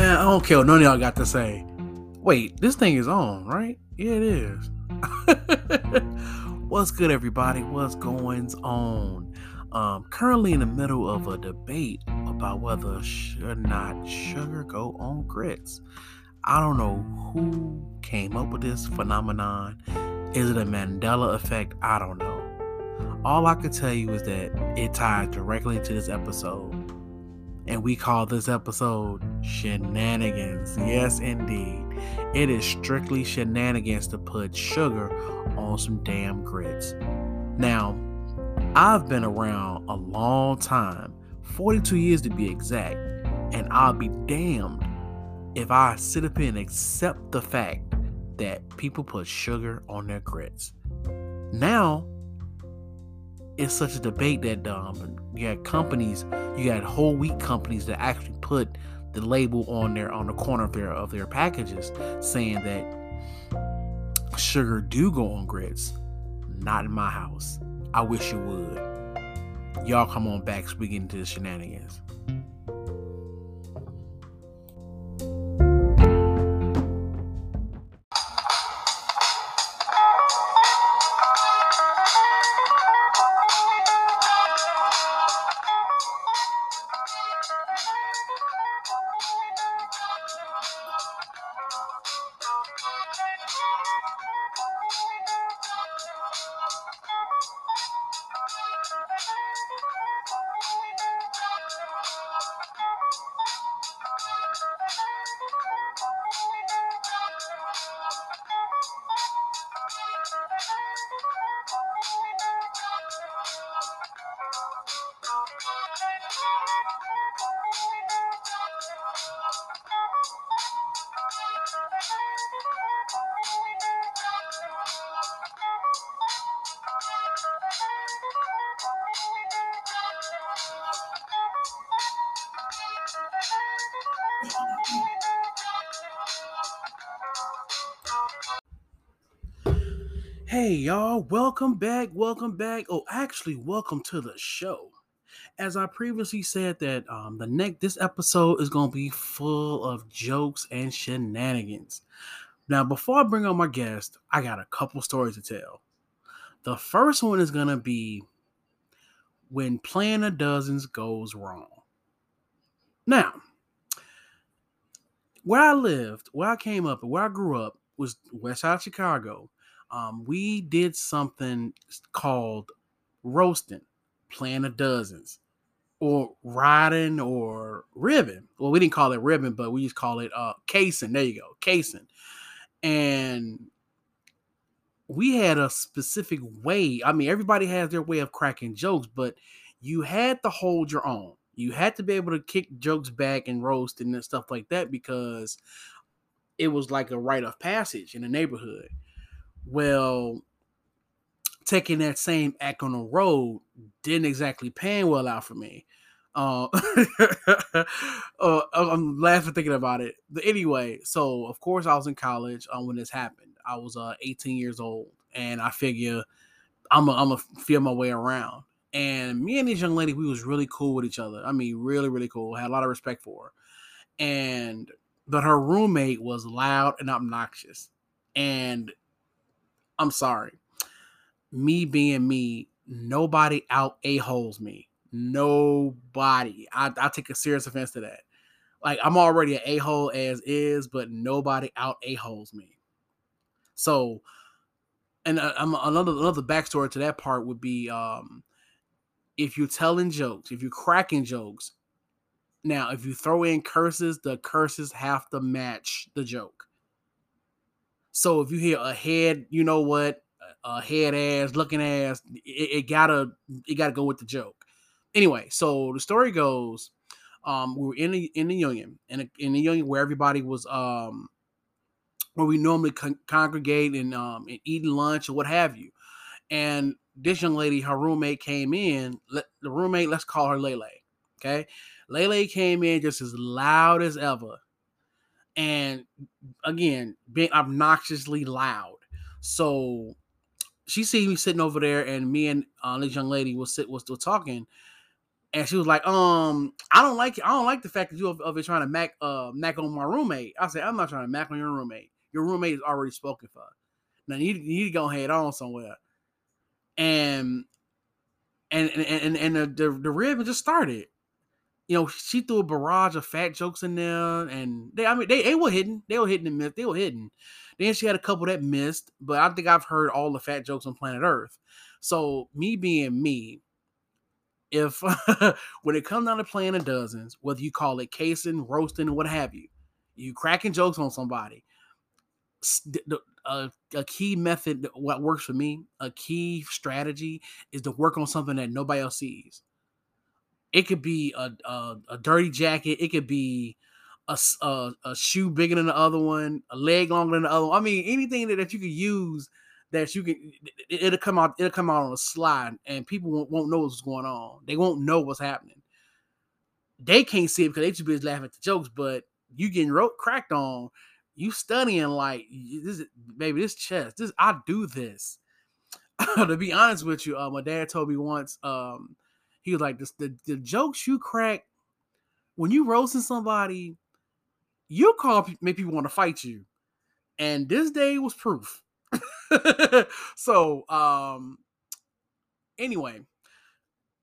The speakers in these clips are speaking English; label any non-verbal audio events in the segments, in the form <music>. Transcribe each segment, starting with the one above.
Man, I don't care what none of y'all got to say. Wait, this thing is on, right? Yeah, it is. <laughs> What's good, everybody? What's going on? Um, currently in the middle of a debate about whether should not sugar go on grits. I don't know who came up with this phenomenon. Is it a Mandela effect? I don't know. All I can tell you is that it ties directly to this episode. And we call this episode Shenanigans. Yes, indeed. It is strictly shenanigans to put sugar on some damn grits. Now, I've been around a long time 42 years to be exact. And I'll be damned if I sit up and accept the fact that people put sugar on their grits. Now, it's such a debate that um, you had companies, you had whole wheat companies that actually put the label on their on the corner of their of their packages saying that sugar do go on grits. Not in my house. I wish it would. Y'all come on back so we get into the shenanigans. Welcome back, welcome back. Oh, actually, welcome to the show. As I previously said that um the next this episode is gonna be full of jokes and shenanigans. Now, before I bring on my guest, I got a couple stories to tell. The first one is gonna be when playing a dozens goes wrong. Now, where I lived, where I came up, where I grew up was West Side Chicago um, we did something called roasting, playing of dozens, or riding or ribbon. Well, we didn't call it ribbon, but we just call it uh casing. There you go, casing. And we had a specific way. I mean, everybody has their way of cracking jokes, but you had to hold your own. You had to be able to kick jokes back and roast and stuff like that because it was like a rite of passage in the neighborhood. Well, taking that same act on the road didn't exactly pan well out for me. Uh, <laughs> uh, I'm laughing thinking about it. But anyway, so of course I was in college um, when this happened. I was uh, 18 years old, and I figure I'm a, I'm a feel my way around. And me and this young lady, we was really cool with each other. I mean, really, really cool. Had a lot of respect for her. And but her roommate was loud and obnoxious. And I'm sorry. Me being me, nobody out a holes me. Nobody. I, I take a serious offense to that. Like I'm already an a hole as is, but nobody out a holes me. So, and uh, another another backstory to that part would be um, if you're telling jokes, if you're cracking jokes. Now, if you throw in curses, the curses have to match the joke. So if you hear a head, you know what, a head ass, looking ass, it, it gotta it gotta go with the joke. Anyway, so the story goes, um, we were in the in the union, in, in the union where everybody was um where we normally con- congregate and um and eating lunch or what have you. And this young lady, her roommate came in. Let, the roommate, let's call her Lele. Okay, Lele came in just as loud as ever and again being obnoxiously loud. So she see me sitting over there, and me and uh, this young lady was sit was still talking. and she was like, um, I don't like I don't like the fact that you it trying to mac uh mac on my roommate. I said, I'm not trying to mac on your roommate. Your roommate is already spoken for. Now you, you need to go head on somewhere. And and and and, and the, the the rib just started. You know, she threw a barrage of fat jokes in there, and they I mean they, they were hidden. They were hidden and missed. They were hidden. Then she had a couple that missed, but I think I've heard all the fat jokes on planet Earth. So me being me, if <laughs> when it comes down to playing a dozens, whether you call it casing, roasting, what have you, you cracking jokes on somebody. A, uh, a key method, what works for me, a key strategy is to work on something that nobody else sees. It could be a, a, a dirty jacket. It could be a, a, a, shoe bigger than the other one, a leg longer than the other one. I mean, anything that, that you could use that you can it'll come out it'll come out on a slide and people won't, won't know what's going on they won't know what's happening they can't see it because they too busy laughing at the jokes but you getting wrote cracked on you studying like this baby this chest this i do this <laughs> to be honest with you uh, my dad told me once um he was like this the, the jokes you crack when you roasting somebody you call make people want to fight you and this day was proof <laughs> so um anyway,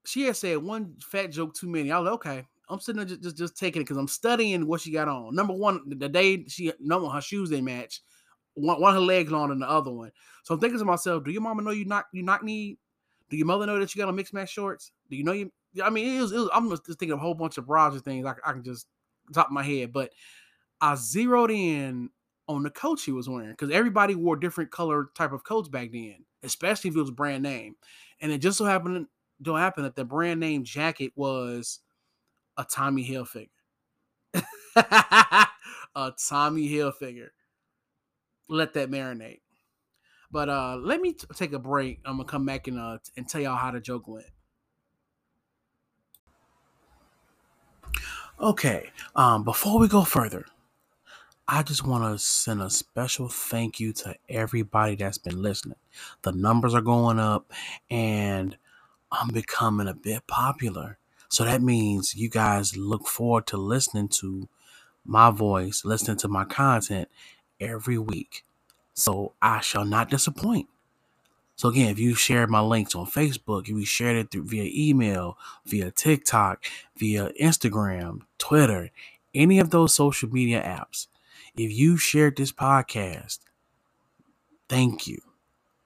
she had said one fat joke too many. I was like, okay. I'm sitting there just, just, just taking it because I'm studying what she got on. Number one, the day she number her shoes they match, one, one her legs on than the other one. So I'm thinking to myself, do your mama know you not you not need? Do your mother know that you got on mixed match shorts? Do you know you? I mean, it was, it was I'm just thinking of a whole bunch of bras and things I, I can just top of my head, but I zeroed in on the coat she was wearing because everybody wore different color type of coats back then, especially if it was brand name. And it just so happened don't happen that the brand name jacket was a Tommy Hilfiger. <laughs> a Tommy Hilfiger. Let that marinate. But uh let me t- take a break. I'm gonna come back and uh and tell y'all how the joke went. Okay. Um before we go further, I just want to send a special thank you to everybody that's been listening. The numbers are going up and I'm becoming a bit popular. So that means you guys look forward to listening to my voice, listening to my content every week. So I shall not disappoint. So again, if you shared my links on Facebook, if you shared it through via email, via TikTok, via Instagram, Twitter, any of those social media apps, if you shared this podcast, thank you.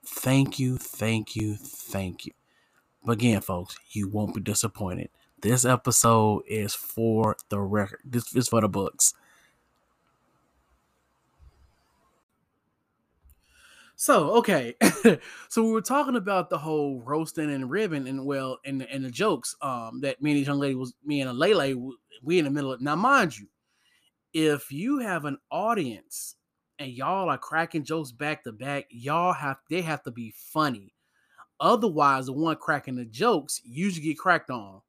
Thank you, thank you, thank you. But again, folks, you won't be disappointed. This episode is for the record. This is for the books. So okay, <laughs> so we were talking about the whole roasting and ribbon and well and and the jokes um that me and this young lady was me and a Lele we in the middle of now mind you if you have an audience and y'all are cracking jokes back to back, y'all have they have to be funny. Otherwise, the one cracking the jokes usually get cracked on,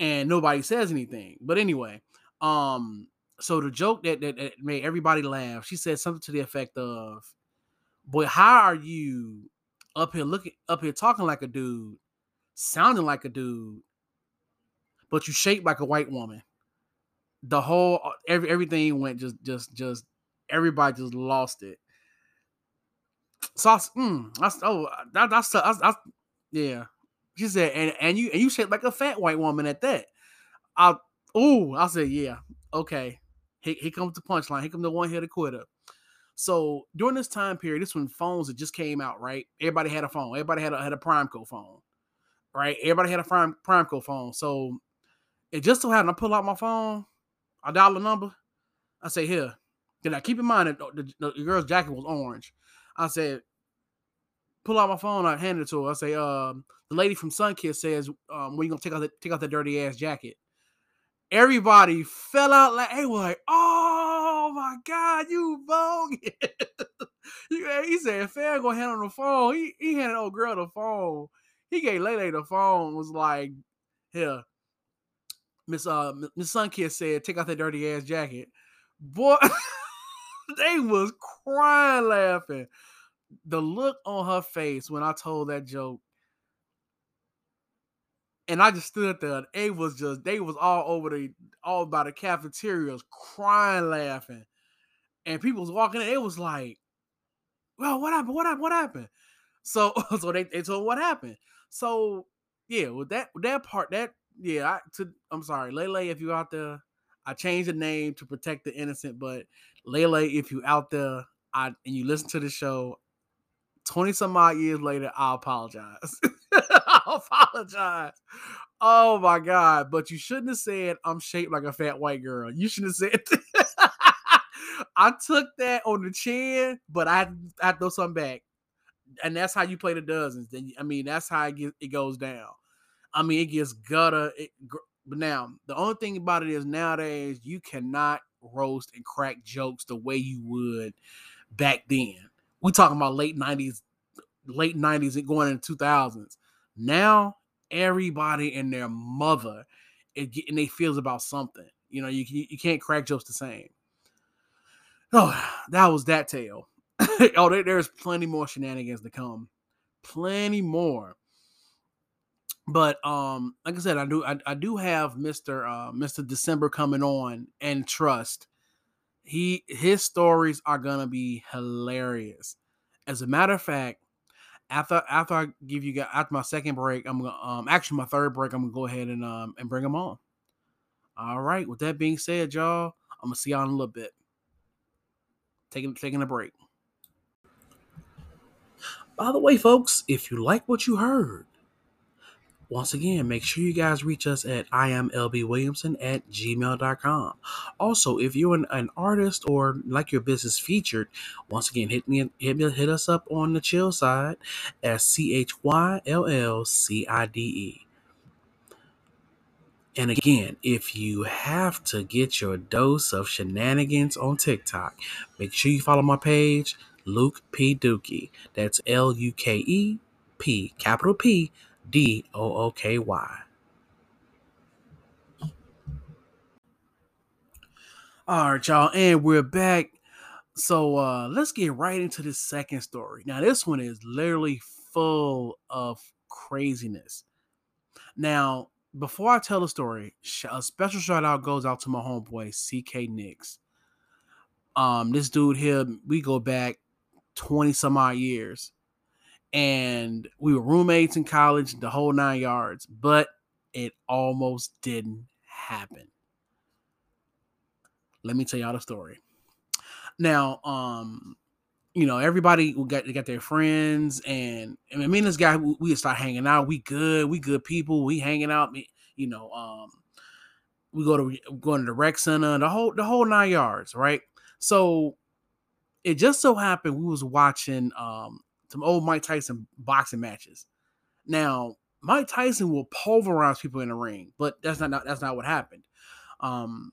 and nobody says anything. But anyway, um, so the joke that, that, that made everybody laugh, she said something to the effect of, "Boy, how are you up here looking up here talking like a dude, sounding like a dude, but you shape like a white woman?" the whole uh, every everything went just just just everybody just lost it. So I, mm, I oh that, that's, that's, that's yeah. She said, and and you and you shaped like a fat white woman at that. I oh I said yeah okay. Here, here comes the punchline. Here comes the one hitter quitter. So during this time period, this when phones had just came out, right? Everybody had a phone. Everybody had a had a PrimeCo phone, right? Everybody had a Prime PrimeCo phone. So it just so happened I pull out my phone I dial the number. I say, here. Then I keep in mind that the, the, the, girl's jacket was orange. I said, pull out my phone. I hand it to her. I say, um, the lady from Sunkist says, um, when you gonna take out that take out that dirty ass jacket? Everybody fell out like, hey, like, oh my god, you bogus. <laughs> he said, Fan gonna hand on the phone. He he handed old girl the phone. He gave Lele the phone. Was like, here, Miss uh Miss Sunkist said, "Take out that dirty ass jacket." Boy, <laughs> they was crying laughing. The look on her face when I told that joke, And I just stood there. It was just they was all over the all by the cafeterias, crying, laughing, and people was walking in. It was like, well, what happened? What happened? What happened? So, <laughs> so they, they told what happened. So, yeah, with that that part, that yeah, I to I'm sorry, Lele, if you out there, I changed the name to protect the innocent, but Lele, if you out there, I and you listen to the show, 20 some odd years later, I apologize. <laughs> I apologize. Oh my God. But you shouldn't have said I'm shaped like a fat white girl. You shouldn't have said <laughs> I took that on the chin, but I I throw something back. And that's how you play the dozens. Then I mean, that's how it, get, it goes down. I mean, it gets gutter. It, but now the only thing about it is nowadays you cannot roast and crack jokes the way you would back then. We talking about late nineties, late nineties and going into two thousands. Now everybody and their mother is getting they feels about something. You know, you you can't crack jokes the same. Oh, that was that tale. <laughs> oh, there, there's plenty more shenanigans to come. Plenty more but um like i said i do i, I do have mr uh mr december coming on and trust he his stories are gonna be hilarious as a matter of fact after after i give you guys after my second break i'm gonna um actually my third break i'm gonna go ahead and um and bring him on all right with that being said y'all i'm gonna see y'all in a little bit taking taking a break by the way folks if you like what you heard once again, make sure you guys reach us at imlbwilliamson at gmail.com. Also, if you're an, an artist or like your business featured, once again, hit me hit me hit us up on the chill side at C H Y L L C I D E. And again, if you have to get your dose of shenanigans on TikTok, make sure you follow my page, Luke P. Dooky. That's L U K E P, capital P D O O K Y. All right, y'all, and we're back. So uh let's get right into the second story. Now, this one is literally full of craziness. Now, before I tell the story, a special shout out goes out to my homeboy CK Nix. Um, this dude here, we go back 20 some odd years and we were roommates in college, the whole nine yards, but it almost didn't happen. Let me tell y'all the story. Now, um, you know, everybody got got their friends, and I mean, me and this guy, we, start hanging out. We good, we good people. We hanging out. You know, um, we go to going to the rec center, the whole the whole nine yards, right? So it just so happened we was watching um some old Mike Tyson boxing matches. Now, Mike Tyson will pulverize people in the ring, but that's not, that's not what happened. Um,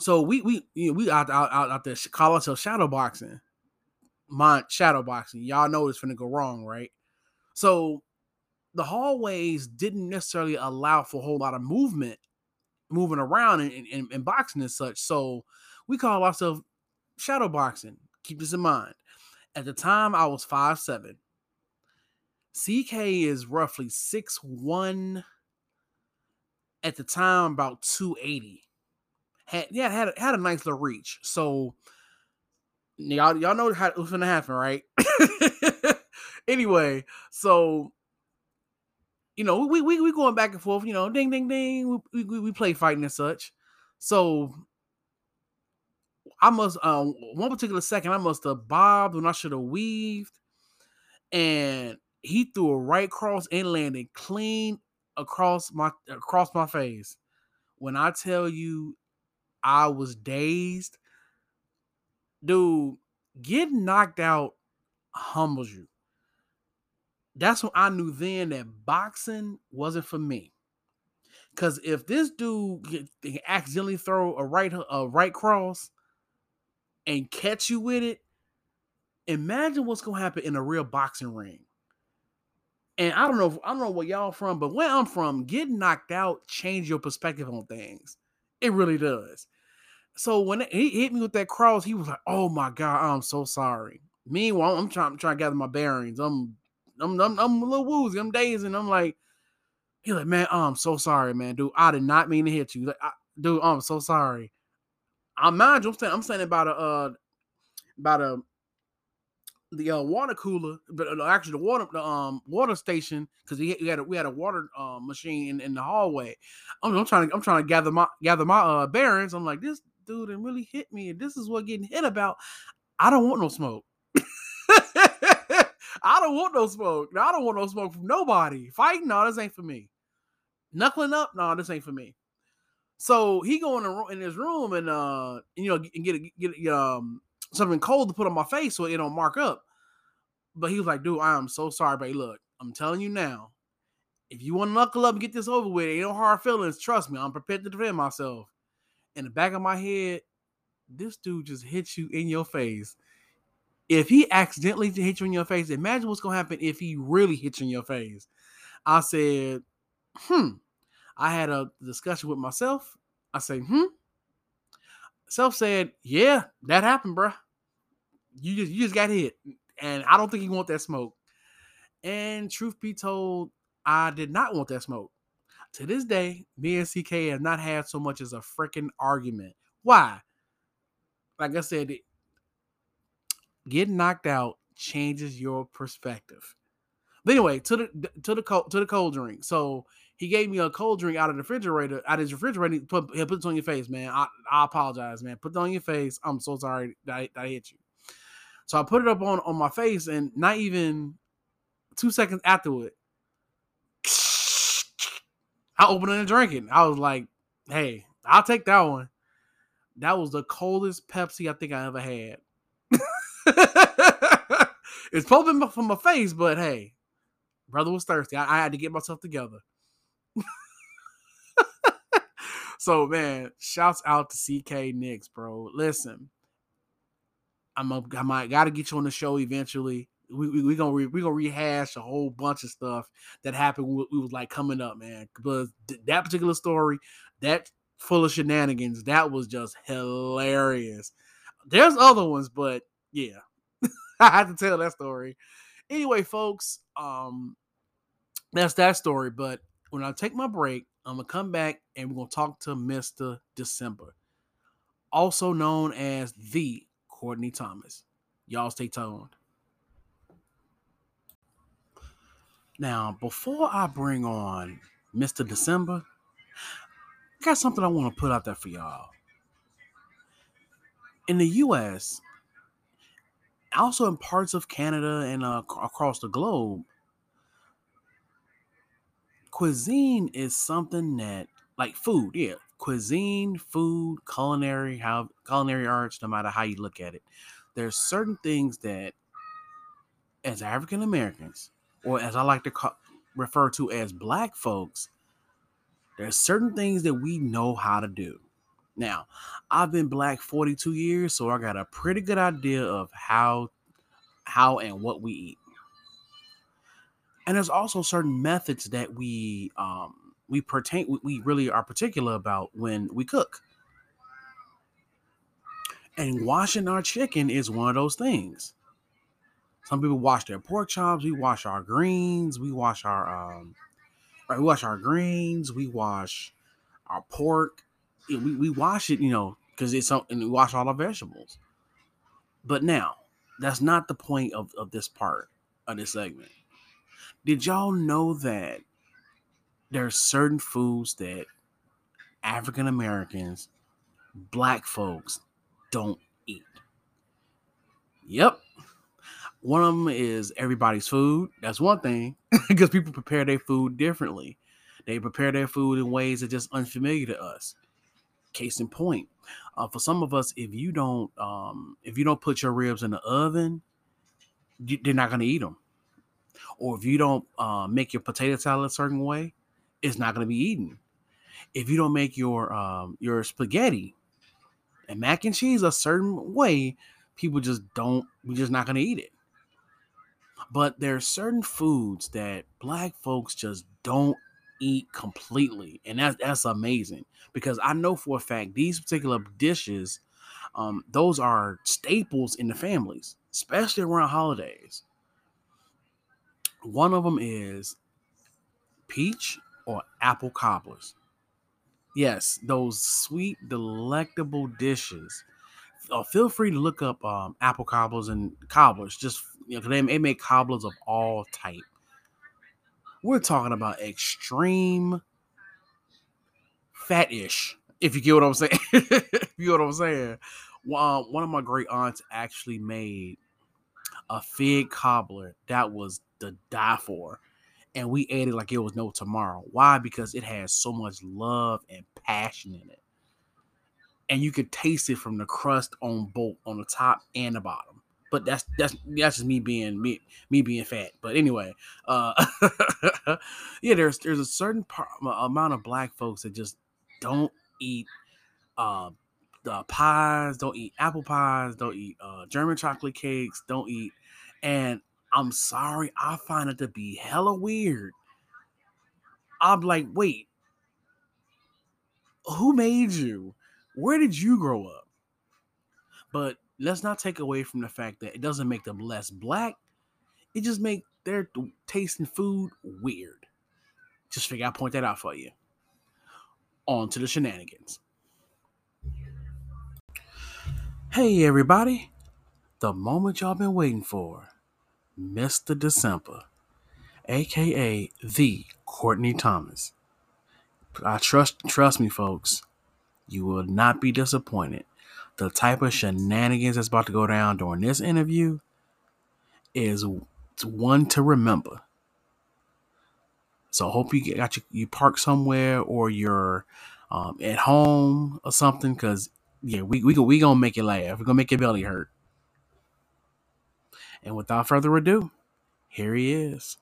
so we we you know, we out out out, out there call ourselves shadow boxing, my shadow boxing. Y'all know it's gonna go wrong, right? So the hallways didn't necessarily allow for a whole lot of movement, moving around and, and, and boxing and such. So we call ourselves shadow boxing. Keep this in mind. At the time, I was five seven. CK is roughly six one. At the time, about 280. Had yeah, had a, had a nice little reach. So y'all y'all know how what's gonna happen, right? <laughs> anyway, so you know, we we we going back and forth, you know, ding ding ding. We we, we play fighting and such. So I must um one particular second I must have bobbed when I should have weaved, and he threw a right cross and landed clean across my across my face. When I tell you I was dazed, dude, getting knocked out humbles you. That's when I knew then that boxing wasn't for me. Cause if this dude accidentally throw a right a right cross, and catch you with it, imagine what's gonna happen in a real boxing ring. And I don't know, if, I don't know where y'all from, but where I'm from, getting knocked out change your perspective on things. It really does. So when he hit me with that cross, he was like, "Oh my god, I'm so sorry." Meanwhile, I'm trying, I'm trying to gather my bearings. I'm, I'm, I'm, I'm a little woozy. I'm dazed, and I'm like, He's like, man, oh, I'm so sorry, man, dude. I did not mean to hit you. Like, I, dude, I'm so sorry. I mind you, I'm saying, I'm saying about a, uh, about a, the uh, water cooler, but uh, actually the water, the um water station, because we, had a, we had a water uh, machine in, in the hallway. I'm, I'm trying to I'm trying to gather my gather my uh bearings. I'm like, this dude and really hit me, and this is what getting hit about. I don't want no smoke. <laughs> I don't want no smoke. I don't want no smoke from nobody. Fighting, no, this ain't for me. Knuckling up, no, this ain't for me. So he go in, in his room and uh, you know, and get a, get a, um something cold to put on my face so it don't mark up. But he was like, dude, I am so sorry, but look, I'm telling you now, if you want to knuckle up and get this over with, ain't no hard feelings. Trust me, I'm prepared to defend myself. In the back of my head, this dude just hits you in your face. If he accidentally hits you in your face, imagine what's gonna happen if he really hits you in your face. I said, hmm. I had a discussion with myself. I say, hmm. Self said, yeah, that happened, bro. You just you just got hit. And I don't think you want that smoke. And truth be told, I did not want that smoke. To this day, me and CK have not had so much as a freaking argument. Why? Like I said, getting knocked out changes your perspective. But anyway, to the to the cold to the cold drink. So he gave me a cold drink out of the refrigerator, out of his refrigerator. Put, he put it on your face, man. I, I apologize, man. Put it on your face. I'm so sorry that I, that I hit you. So I put it up on, on my face, and not even two seconds after it, I opened it and drank it. I was like, hey, I'll take that one. That was the coldest Pepsi I think I ever had. <laughs> it's popping from my face, but hey, brother was thirsty. I, I had to get myself together. <laughs> so man, shouts out to CK Nicks, bro. Listen, I'm a, I might gotta get you on the show eventually. We we, we gonna re, we gonna rehash a whole bunch of stuff that happened. We, we was like coming up, man. But that particular story, that full of shenanigans, that was just hilarious. There's other ones, but yeah, <laughs> I had to tell that story. Anyway, folks, um, that's that story. But when I take my break, I'm gonna come back and we're gonna talk to Mr. December, also known as the Courtney Thomas. Y'all stay tuned. Now, before I bring on Mr. December, I got something I want to put out there for y'all. In the US, also in parts of Canada and uh, across the globe, cuisine is something that like food, yeah, cuisine, food, culinary, how culinary arts, no matter how you look at it, there's certain things that as African Americans, or as I like to call, refer to as black folks, there's certain things that we know how to do. Now, I've been black 42 years, so I got a pretty good idea of how how and what we eat and there's also certain methods that we um we pertain we really are particular about when we cook. And washing our chicken is one of those things. Some people wash their pork chops we wash our greens we wash our um right, we wash our greens we wash our pork. We, we wash it you know because it's something we wash all our vegetables. But now that's not the point of, of this part of this segment did y'all know that there are certain foods that African Americans, black folks don't eat? Yep. One of them is everybody's food. That's one thing <laughs> because people prepare their food differently. They prepare their food in ways that just unfamiliar to us. Case in point, uh, for some of us, if you don't, um, if you don't put your ribs in the oven, you, they're not going to eat them or if you don't uh, make your potato salad a certain way, it's not going to be eaten. If you don't make your um, your spaghetti and mac and cheese a certain way, people just don't. We're just not going to eat it. But there are certain foods that black folks just don't eat completely, and that's that's amazing because I know for a fact these particular dishes, um, those are staples in the families, especially around holidays. One of them is peach or apple cobblers. Yes, those sweet, delectable dishes. Uh, feel free to look up um, apple cobblers and cobblers. Just you know, they, they make cobblers of all type. We're talking about extreme fat-ish, if you get what I'm saying. if <laughs> you get what I'm saying. Well, one of my great aunts actually made a fig cobbler that was the die for and we ate it like it was no tomorrow. Why? Because it has so much love and passion in it. And you could taste it from the crust on both on the top and the bottom. But that's that's that's just me being me me being fat. But anyway, uh <laughs> yeah, there's there's a certain part, amount of black folks that just don't eat uh the pies, don't eat apple pies, don't eat uh German chocolate cakes, don't eat and I'm sorry, I find it to be hella weird. I'm like, wait, who made you? Where did you grow up? But let's not take away from the fact that it doesn't make them less black. It just make their tasting food weird. Just figure I point that out for you. On to the shenanigans. Hey everybody, the moment y'all been waiting for. Mr. December, aka the Courtney Thomas. I trust trust me, folks. You will not be disappointed. The type of shenanigans that's about to go down during this interview is one to remember. So I hope you got you, you park somewhere or you're um, at home or something. Cause yeah, we we we gonna make it laugh. We're gonna make your belly hurt. And without further ado, here he is.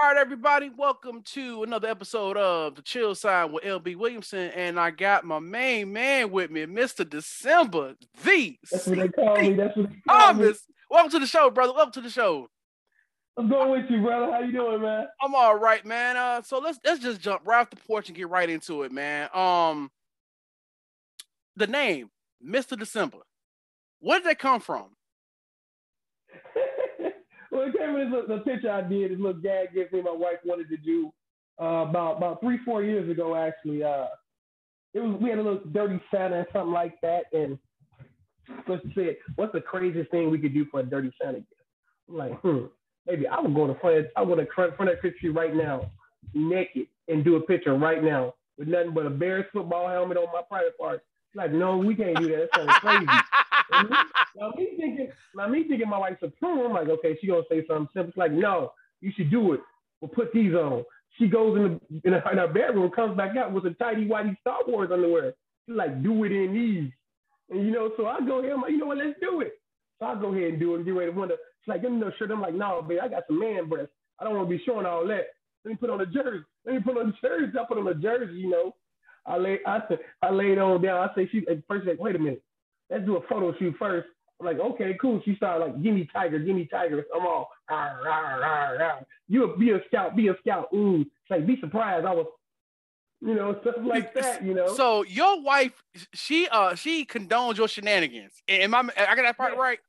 All right, everybody, welcome to another episode of the Chill Side with LB Williamson, and I got my main man with me, Mr. December, the That's what they call me. That's what they call me. Welcome to the show, brother. Welcome to the show. I'm going with you, brother. How you doing, man? I'm all right, man. Uh, so let's let's just jump right off the porch and get right into it, man. Um, the name Mr. December. Where did that come from? <laughs> well, it came in the picture I did, this little gag gift me my wife wanted to do uh, about about three, four years ago, actually. Uh, it was we had a little dirty Santa and something like that, and let's say, what's the craziest thing we could do for a dirty Santa gift? I'm like, hmm, maybe I would go to front, I would to front of the picture right now, naked, and do a picture right now with nothing but a Bears football helmet on my private part. Like, no, we can't do that. That sounds crazy. <laughs> now me thinking, now me thinking my wife's a pro. I'm like, okay, she gonna say something simple. It's like, no, you should do it. We'll put these on. She goes in the in her, in her bedroom, comes back out with a tidy whitey Star Wars underwear. She's like, do it in these. And you know, so I go here, I'm like, you know what, let's do it. So I go ahead and do it and get ready to wonder. Like, give me no shirt. I'm like, no, babe, I got some man breasts. I don't want to be showing all that. Let me put on a jersey. Let me put on a jersey. I put on a jersey, you know. I lay I I laid on down. I say she at first like, wait a minute let's do a photo shoot first. I'm like, okay, cool. She started like, give me tiger, give me tiger. I'm all, rah, rah, rah, rah. you be a scout, be a scout. Ooh, it's like be surprised. I was, you know, stuff like that. You know. So your wife, she uh, she condones your shenanigans. Am I? I got that part right?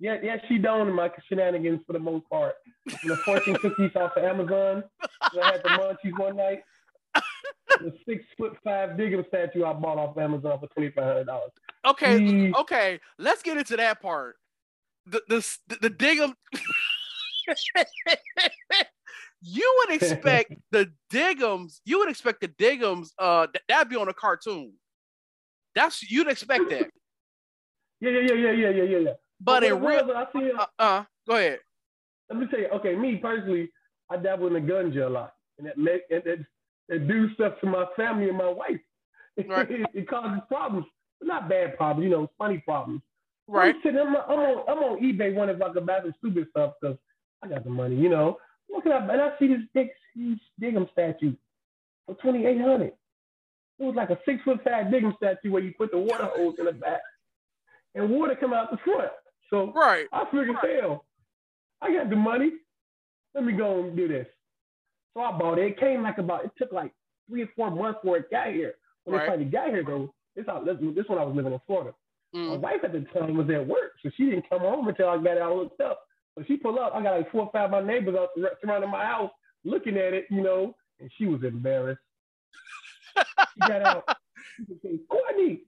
Yeah, yeah, she dones my shenanigans for the most part. And the fortune cookies off of Amazon. I had the munchies one night the six foot five Dig'em statue I bought off Amazon for twenty five hundred dollars. Okay, okay, let's get into that part. The the the, the Dig'em. <laughs> you would expect <laughs> the Dig'ems. You would expect the Dig'ems. Uh, that'd be on a cartoon. That's you'd expect that. Yeah, yeah, yeah, yeah, yeah, yeah, yeah. But, but in real, I see. Uh, uh, go ahead. Let me tell you. Okay, me personally, I dabble in the ganja a lot, and that make and that and do stuff to my family and my wife. Right. it, <laughs> it, causes problems, but not bad problems, you know, funny problems. Right. I'm, sitting, I'm, I'm, on, I'm on eBay wondering if I can buy some stupid stuff because I got the money, you know. Look at and I see this big huge Dig'em statue for twenty eight hundred. It was like a six foot fat Dig'em statue where you put the water hose in the back and water come out the front. So right. I figured, right. hell, I got the money. Let me go and do this. So I bought it. It came like about, it took like three or four months before it got here. When right. it finally got here, though, this, this, this when I was living in Florida. Mm. My wife at the time was at work, so she didn't come home until I got it all looked up. So she pull up. I got like four or five of my neighbors out surrounding my house looking at it, you know, and she was embarrassed. she got out. <laughs> She said, Courtney,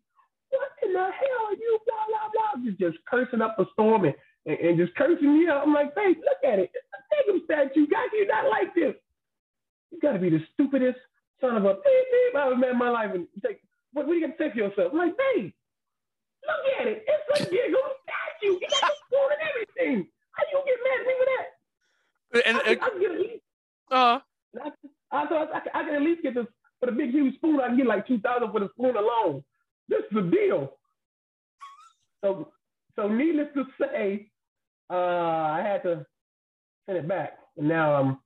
what in the hell are you blah blah blah? Just, just cursing up a storm and, and, and just cursing me out. I'm like, babe, look at it. It's a Datum statue. Guys, you not like this. You gotta be the stupidest son of a beep beep I ever met in my life. And like, what, what are you gonna say for yourself? I'm like, babe, look at it. It's a giggle statue. You got the spoon and everything. How you get mad at me for that? And, I, can, I can get at least, uh, I, I thought I, I can at least get this for the big huge spoon. I can get like two thousand for the spoon alone. This is a deal. So, so needless to say, uh, I had to send it back, and now I'm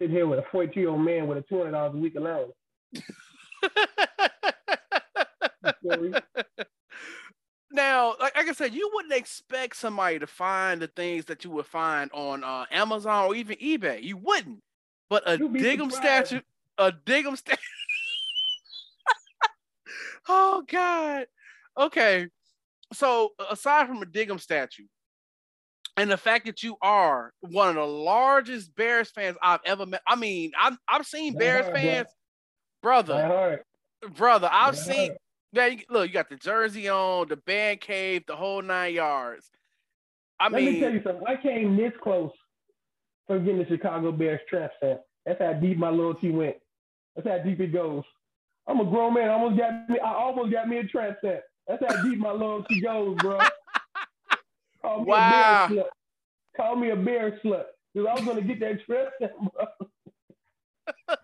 sitting here with a 42 year old man with a two hundred dollars a week allowance. <laughs> Now, like, like I said, you wouldn't expect somebody to find the things that you would find on uh, Amazon or even eBay. You wouldn't. But a surprised. statue, a Dig'em statue. <laughs> oh God. Okay. So aside from a Dig'em statue, and the fact that you are one of the largest Bears fans I've ever met. I mean, I've I've seen Bears hard, bro. fans, brother, brother. I've seen man. You, look, you got the jersey on, the band cave, the whole nine yards. I Let me tell you something. I came this close from getting the Chicago Bears trap set. That's how deep my loyalty went. That's how deep it goes. I'm a grown man. I almost got me. I almost got me a trap set. That's how deep my loyalty goes, bro. <laughs> Call me Wow. a bear slut. Call me a bear slut. Because I was gonna get that trap set, bro. <laughs>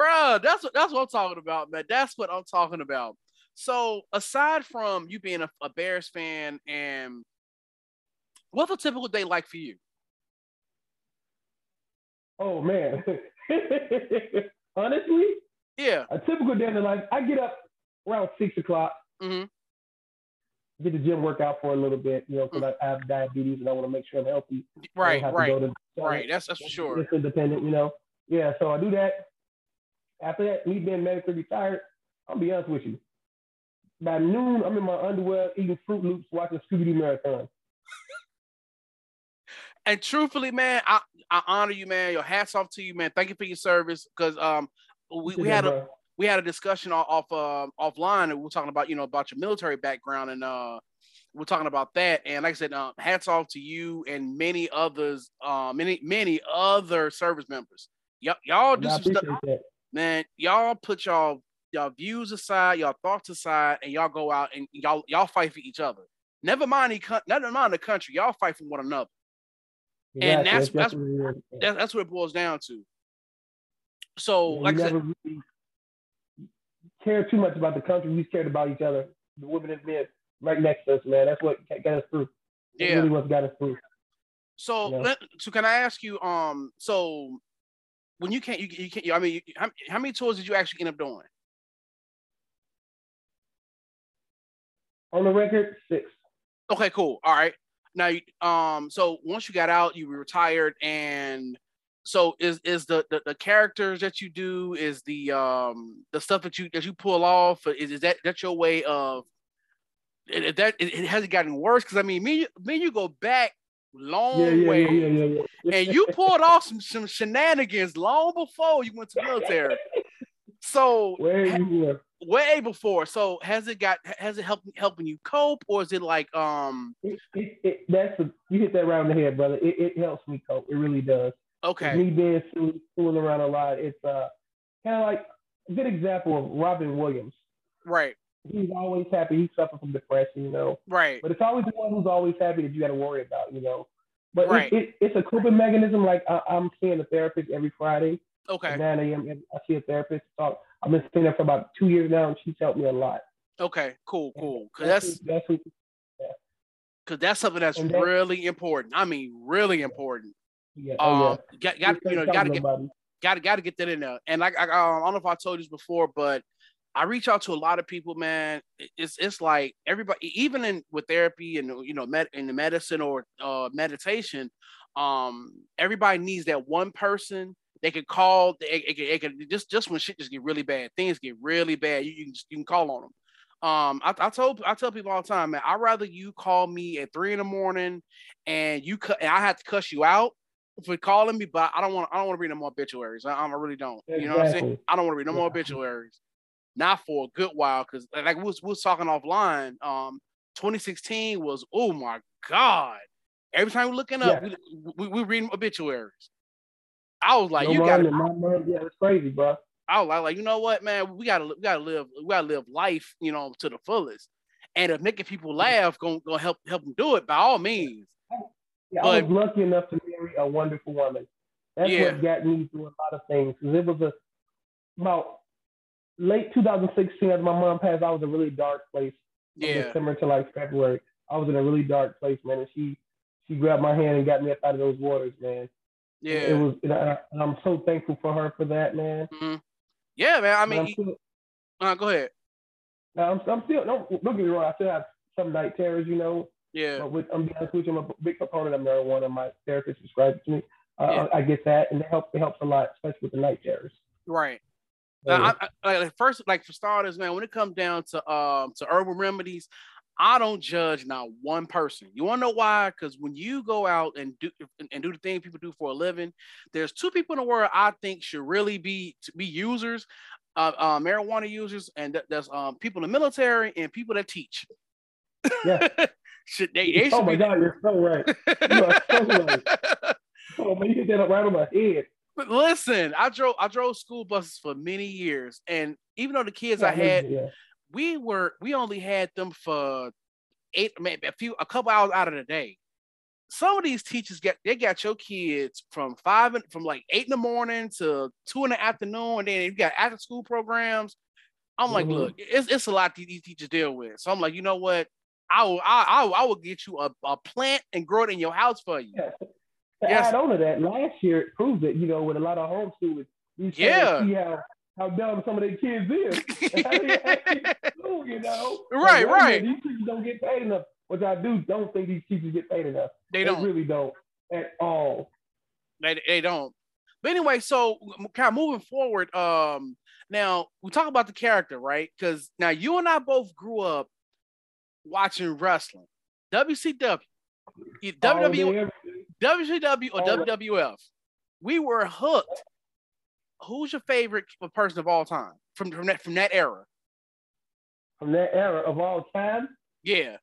Bruh, that's what that's what I'm talking about, man. That's what I'm talking about. So aside from you being a, a Bears fan and what's a typical day like for you? Oh man. <laughs> Honestly, Yeah. a typical day in the life, I get up around six o'clock. hmm get the gym workout for a little bit, you know, because I have diabetes and I want to make sure I'm healthy. Right, to right, go to- right. That's that's for sure. Just independent, you know. Yeah, so I do that. After that, me being medically retired, I'll be honest with you. By noon, I'm in my underwear eating Froot Loops, watching Scooby Doo marathon. And truthfully, man, I, I honor you, man. Your hats off to you, man. Thank you for your service. Cause um we, we had a we had a discussion off uh, offline and we are talking about you know about your military background and uh we're talking about that. And like I said uh, hats off to you and many others uh many many other service members. Y'all y'all do some stuff. that. man y'all put y'all y'all views aside y'all thoughts aside and y'all go out and y'all y'all fight for each other. Never mind the never mind the country. Y'all fight for one another. And Exactly. that's- that's- definitely what it. is. that, that's what it boils down to so like we I said never really cared too much about the country. We cared about each other. The women and men right next to us, man. That's what got us through. That's yeah really what got us through. So, Yeah. let, so can I ask you? Um, so when you can't, you, you can't. I mean, you, how, how many tours did you actually end up doing? On the record, six. Okay, cool. All right. Now, you- um, so once you got out, you retired, and so is is the, the the characters that you do is the um the stuff that you that you pull off is, is that that's your way of it, it- that it, it hasn't gotten worse because I mean me me you go back long Yeah, yeah, way yeah, and you pulled off some, some shenanigans long before you went to the military. So <laughs> Where ha- way before. So has it got has it helped helping you cope or is it like um It, it, it, that's a, you hit that right on the head, brother. It, it helps me cope. It really does. Okay Me being fool- fooling around a lot, it's uh kind of like a good example of Robin Williams. right He's always happy. He suffered from depression, you know. right But it's always the one who's always happy that you got to worry about, you know. But Right. it, it's a coping mechanism. Like I, I'm seeing a therapist every Friday okay 9 a.m. I see a therapist talk. I've been seeing her for about two years now, and she's helped me a lot. okay cool cool because that's that's who- because that's something that's And really important. I mean really important. Yeah. Oh, Um, got yeah. got you know got to get nobody. got to got to get that in there. And like I, I don't know if I told you this before, but I reach out to a lot of people, man. It's it's like everybody, even in with therapy and you know, med, in the medicine or uh, meditation, um, everybody needs that one person they can call. They, it, can just just when shit just get really bad, things get really bad. You, you can you can call on them. Um, I, I told I tell people all the time, man, I'd rather you call me at three in the morning and you cut and I had to cuss you out for calling me, but I don't want I don't want to read no more obituaries. I, I really don't. You know what I'm saying? I don't want to read no more obituaries. Not for a good while, because like we was, we was talking offline. Um, 2016 was oh my god. Every time we're looking up, yeah. we, we, we reading obituaries. I was like, no you got to. Yeah, it's crazy, bro. I was like, like, you know what, man, we gotta we gotta live we gotta live life, you know, to the fullest. And if making people laugh gonna, gonna help help them do it by all means. Yeah, but, I was lucky enough to marry a wonderful woman. That's yeah. what got me through a lot of things. Cause it was a about late 2016 after my mom passed, I was in a really dark place. Yeah. December to like February. I was in a really dark place, man. And she she grabbed my hand and got me up out of those waters, man. Yeah. It was and, I, am so thankful for her for that, man. Mm-hmm. Yeah, man. I mean, still, uh, go ahead. I'm, I'm still don't don't get me wrong. I still have some night terrors, you know. Yeah. But with, I'm being honest with you, I'm a big proponent of marijuana. My therapist prescribed it to me. Uh, yeah. I, I, get that, and it helps. It helps a lot, especially with the night terrors. Right. Yeah. I, I, first, like for starters, man, when it comes down to um to herbal remedies, I don't judge not one person. You want to know why? Because when you go out and do and do the thing people do for a living, there's two people in the world I think should really be to be users, uh, uh, marijuana users, and th- there's um, people in the military and people that teach. Yeah. <laughs> they? they should oh my God, you're so right. You are so <laughs> right. Oh man, you hit that up right on my head. But listen, I drove I drove school buses for many years, and even though the kids I had. Yeah we were we only had them for eight maybe a few a couple hours out of the day. Some of these teachers get they got your kids from five from like eight in the morning to two in the afternoon, and then you got after school programs. I'm like, mm-hmm. look, it's, it's a lot these teachers deal with. So I'm like, you know what? I will I, I, I will get you a, a plant and grow it in your house for you. Yeah. To yes. add on to that, last year it proved it, you know, with a lot of homeschoolers, you yeah. see how how dumb some of their kids is. <laughs> <laughs> you know? Right, like, right. These teachers don't get paid enough, which I do don't think these teachers get paid enough. They don't. Really don't at all. They, they don't. But anyway, so kind of moving forward, um, now we talk about the character, right? Because now you and I both grew up watching wrestling, WCW, WWE, WCW or WWF. We were hooked who's your favorite person of all time from from that from that era? From that era of all time? Yeah.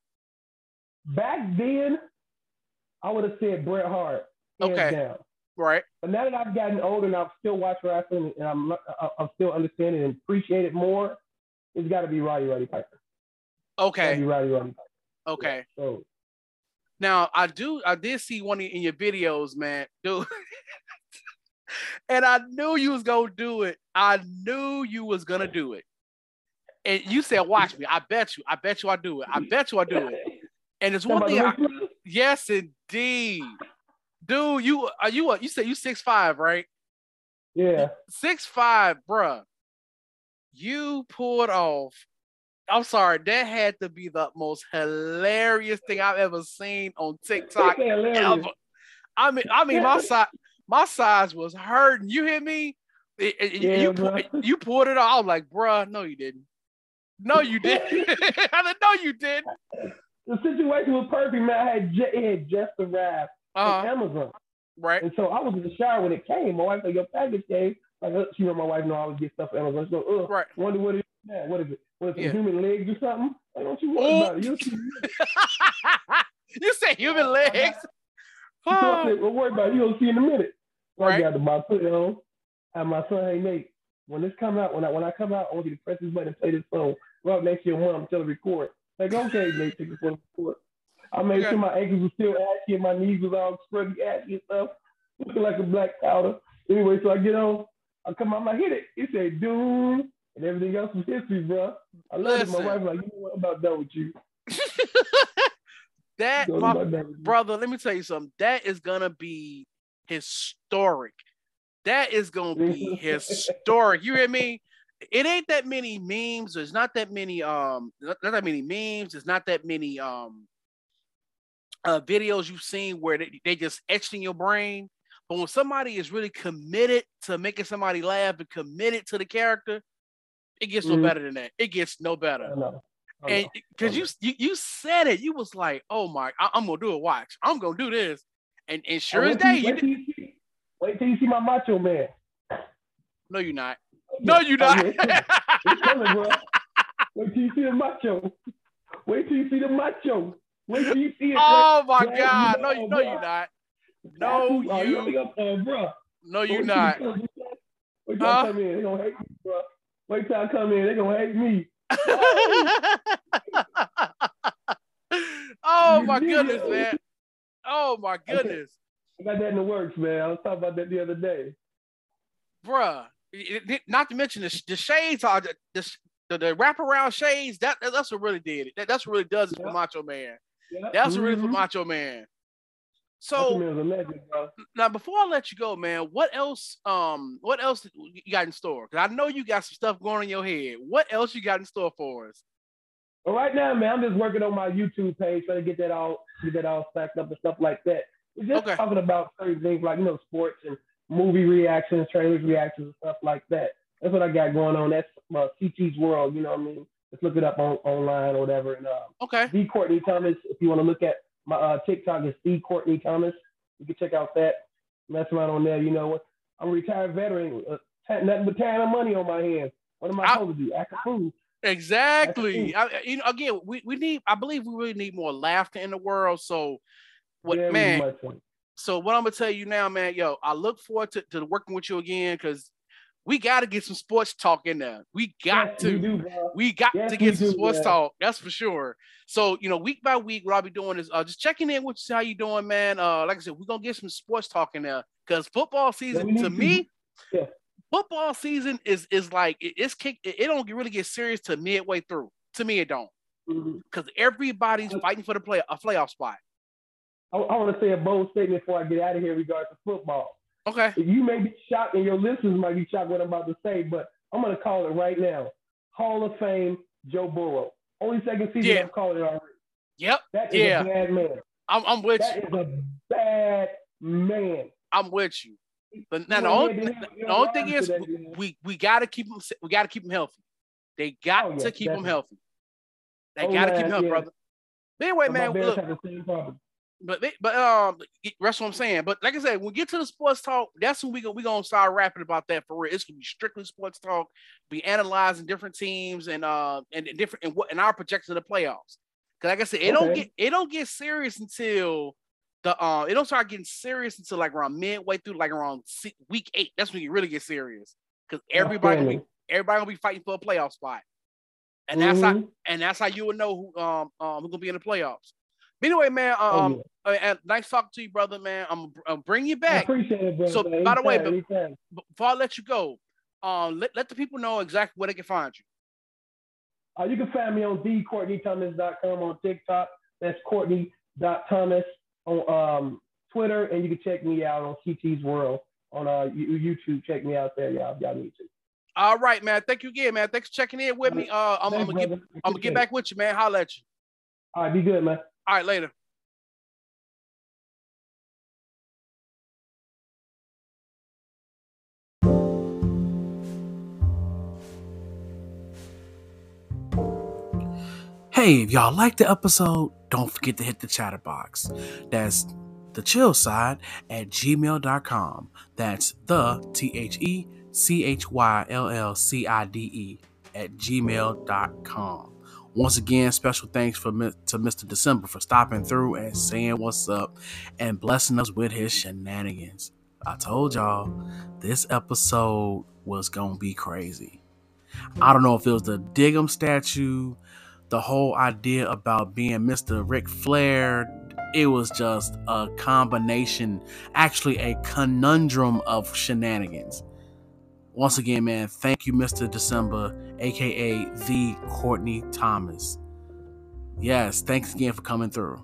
Back then, I would have said Bret Hart. Okay. Down. Right. But now that I've gotten older and I've still watched wrestling and I'm I'm still understanding and appreciate it more, it's got to be Roddy Roddy Piper. Okay. Roddy Roddy Piper. Okay. Yeah, so. Now I do I did see one in your videos, man. Dude, <laughs> and I knew you was gonna do it. I knew you was gonna do it. And you said, "Watch me." I bet you. I bet you I do it. I bet you I do it. And it's one thing. I, yes, indeed, dude. You are you? Uh, you said you six five, right? Yeah. Six five, bruh. You pulled off. I'm sorry, that had to be the most hilarious thing I've ever seen on TikTok ever. I mean, I mean, my side, my size was hurting. You hear me? yeah, you, you pulled it off. I was like, bruh, no, you didn't. No, you didn't. <laughs> I said, no, you didn't. The situation was perfect, man. I had, just, it had just arrived uh-huh. from Amazon. Right. And so I was in the shower when it came. My wife said, your package came. Like, uh, she know my wife know I always get stuff from Amazon. So, uh, right. wonder what it is. Man, what is it? What is it, yeah. human legs or something? Like, <laughs> don't you worry about it. You'll see. you say human legs? Oh. Said, well, worry about it. You'll see in a minute. Right. I got the box put it on. And my son, hey Nate, when this come out, when I when I come out, I want you to press this button and play this song. Right next to your mom, tell her record. Like, okay, Nate, take for the record. I made okay. sure my ankles were still ashy and my knees was all scrubby, ashy and stuff, looking like a black powder. Anyway, so I get on, I come out, I hit it. It said doom, and everything else was history, bro. I love it. My wife like, you know what, I'm about done with you. <laughs> that, my, brother, let me tell you something. That is gonna be historic. That is gonna be <laughs> historic. You hear me? It ain't that many memes. There's not that many um not, that many memes. There's not that many um uh videos you've seen where they, they just etched in your brain. But when somebody is really committed to making somebody laugh and committed to the character, it gets no mm-hmm. better than that. It gets no better. Oh, and because Oh, you, you you said it, you was like, "Oh my, I, am gonna do a watch. I'm gonna do this." And and sure Oh, as day, you- you wait till you see, wait till you see my Macho Man. no, you're not. No, you're Oh, not. it's <laughs> coming. It's coming, bro. Wait till you see the Macho. Wait till you see the Macho. Wait till you see it. oh my God, you no, you no, you're not. No, Oh, you, you uh, no, you're not. you come- Huh? Come in. They gonna hate me, bro. Wait till I come in. They gonna hate me. <laughs> oh my goodness, man. Oh my goodness, I got that in the works, man. I was talking about that the other day. bruh. Not to mention the, the shades are the, the the, wraparound shades. That that's what really did it. That, that's what really does it for. Macho Man. Yeah. That's what really for Mhm. Macho Man. So a legend, bro. now, before I let you go, man, what else? Um, what else you got in store? Because I know you got some stuff going on in your head. What else you got in store for us? But right now, man, I'm just working on my YouTube page, trying to get that all get that all stacked up and stuff like that. We're just Okay. talking about certain things like you know sports and movie reactions, trailers reactions, and stuff like that. That's what I got going on. That's uh, CT's World. You know what I mean? Just look it up on online or whatever. And uh, Okay. The Courtney Thomas. If you want to look at my uh, TikTok, is The Courtney Thomas. You can check out that. Mess around on there. You know, what? I'm a retired veteran. Uh, nothing but time and money on my hands. What am I I- supposed to do? Act a fool. Exactly. I, you know, again, we, we need. I believe we really need more laughter in the world. So, what Very man? so. So what I'm gonna tell you now, man, yo, I look forward to, to working with you again because we got to get some sports talk in there. We got Yes, to. We do. We got Yes, to get some do, sports talk. That's for sure. So you know, week by week, what I'll be doing is uh, just checking in with you, how you doing, man. Uh, like I said, we're gonna get some sports talk in there because football season to me, Yeah. football season is is like it- it's kick. It, it don't really get serious to midway through. To me, it don't because everybody's fighting for the play a playoff spot. I, I want to say a bold statement before I get out of here regards to football. Okay. You may be shocked, and your listeners might be shocked what I'm about to say, but I'm going to call it right now. Hall of Fame, Joe Burrow. Only second season Yeah. I've called it already. Yep. That is Yeah. a bad man. I'm, I'm with That you. is a bad man. I'm with you. But now the only, he the only thing is that, we we got to keep them we got to keep them healthy. They got Oh, yeah, to keep them healthy. They Oh, got to keep man, them healthy, yeah. brother. But anyway, man, look, have the same problem. but they- but um, that's what I'm saying. But like I said, when we get to the sports talk, that's when we go we gonna start rapping about that for real. It's gonna be strictly sports talk. Be analyzing different teams and uh and different and what and our projection of the playoffs. Cause like I said, it don't get it don't get serious until the uh it don't start getting serious until like around midway through like around week eight. That's when you really get serious. Cause everybody gonna be, everybody gonna be fighting for a playoff spot. And that's how Mhm. and that's how you will know who um um who's gonna be in the playoffs. But anyway, man, Oh, um, yeah. uh, nice talking to you, brother, man. I'm I'm bring you I back. appreciate it, brother. So, by the way, but- But before I let you go, um, let, let the people know exactly where they can find you. Uh, you can find me on thecourtneythomas.com on TikTok. That's Courtney.Thomas on um, Twitter, and you can check me out on CT's World on uh, YouTube. Check me out there, y'all. Y'all need to. All right, man. Thank you again, man. Thanks for checking in with me. Uh, I'm, I'm gonna get. I'm gonna get back with you, man. Holla at you. All right, be good, man. All right, later. Hey, if y'all like the episode, don't forget to hit the chatterbox. That's the chill side at gmail.com. That's the T H E C H Y L L C I D E at gmail.com. Once again, special thanks for to Mr. December for stopping mm. through and saying what's up and blessing us with his shenanigans. I told y'all this episode was gonna be crazy. I don't know if it was the Dig'em statue, the whole idea about being Mr. Ric Flair, it was just a combination, actually a conundrum of shenanigans. Once again, man, thank you, Mr. December, aka the Courtney Thomas. Yes, thanks again for coming through.